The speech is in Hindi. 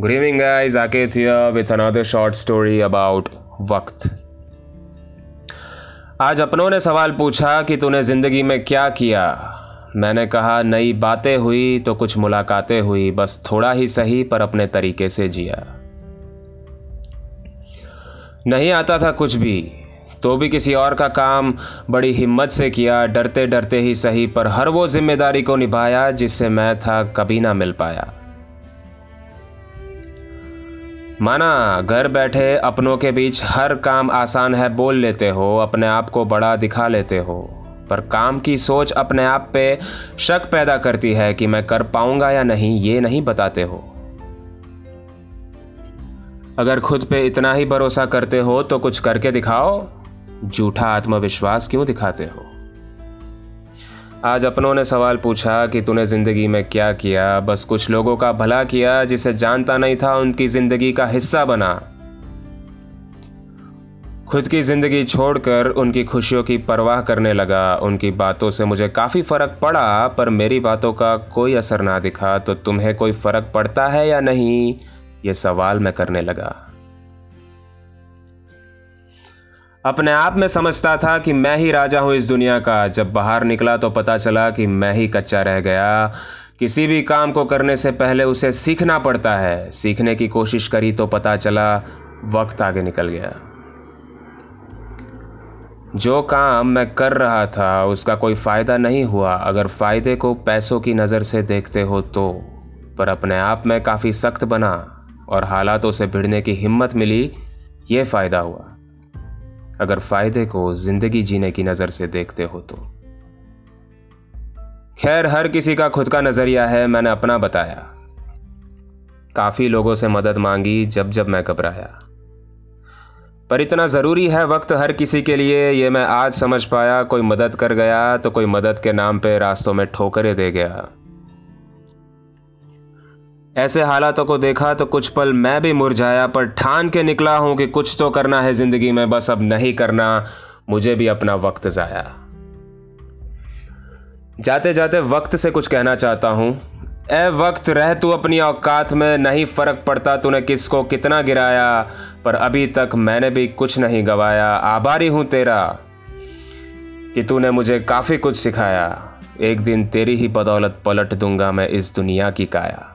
Good evening, guys. Akith here with another short story about वक्त. आज अपनों ने सवाल पूछा कि तूने ज़िंदगी में क्या किया? मैंने कहा नई बातें हुई तो कुछ मुलाकातें हुई बस थोड़ा ही सही पर अपने तरीके से जिया। नहीं आता था कुछ भी तो भी किसी और का काम बड़ी हिम्मत से किया डरते डरते ही सही पर हर वो ज़िम्मेदारी को निभाया जिससे मैं था कभी ना मिल पाया। माना, घर बैठे अपनों के बीच हर काम आसान है, बोल लेते हो, अपने आप को बड़ा दिखा लेते हो। पर काम की सोच अपने आप पे शक पैदा करती है कि मैं कर पाऊँगा या नहीं, ये नहीं बताते हो। अगर खुद पे इतना ही भरोसा करते हो तो कुछ करके दिखाओ। झूठा आत्मविश्वास क्यों दिखाते हो? आज अपनों ने सवाल पूछा कि तूने ज़िंदगी में क्या किया? बस कुछ लोगों का भला किया जिसे जानता नहीं था, उनकी ज़िंदगी का हिस्सा बना। खुद की ज़िंदगी छोड़कर उनकी खुशियों की परवाह करने लगा। उनकी बातों से मुझे काफ़ी फ़र्क पड़ा, पर मेरी बातों का कोई असर ना दिखा। तो तुम्हें कोई फ़र्क पड़ता है या नहीं? ये सवाल मैं करने लगा। अपने आप में समझता था कि मैं ही राजा हूँ इस दुनिया का। जब बाहर निकला तो पता चला कि मैं ही कच्चा रह गया। किसी भी काम को करने से पहले उसे सीखना पड़ता है। सीखने की कोशिश करी तो पता चला वक्त आगे निकल गया। जो काम मैं कर रहा था, उसका कोई फ़ायदा नहीं हुआ। अगर फ़ायदे को पैसों की नज़र से देखते हो तो। पर अपने आप में काफ़ी सख्त बना और हालातों से भिड़ने की हिम्मत मिली, ये फ़ायदा हुआ। अगर फ़ायदे को ज़िंदगी जीने की नज़र से देखते हो तो। खैर, हर किसी का खुद का नज़रिया है, मैंने अपना बताया। काफ़ी लोगों से मदद मांगी, जब जब मैं घबराया। पर इतना ज़रूरी है वक्त हर किसी के लिए, ये मैं आज समझ पाया, कोई मदद कर गया तो कोई मदद के नाम पे रास्तों में ठोकरें दे गया। ऐसे हालातों को देखा तो कुछ पल मैं भी मुरझाया, पर ठान के निकला हूँ कि कुछ तो करना है ज़िंदगी में, बस अब नहीं करना, मुझे भी अपना वक्त ज़ाया। जाते जाते वक्त से कुछ कहना चाहता हूँ ए वक्त, रह तू अपनी औकात में, नहीं फ़र्क पड़ता तूने किसको कितना गिराया, पर अभी तक मैंने भी कुछ नहीं गवाया, आभारी हूँ तेरा कि तूने मुझे काफ़ी कुछ सिखाया, एक दिन तेरी ही बदौलत पलट दूँगा मैं इस दुनिया की काया।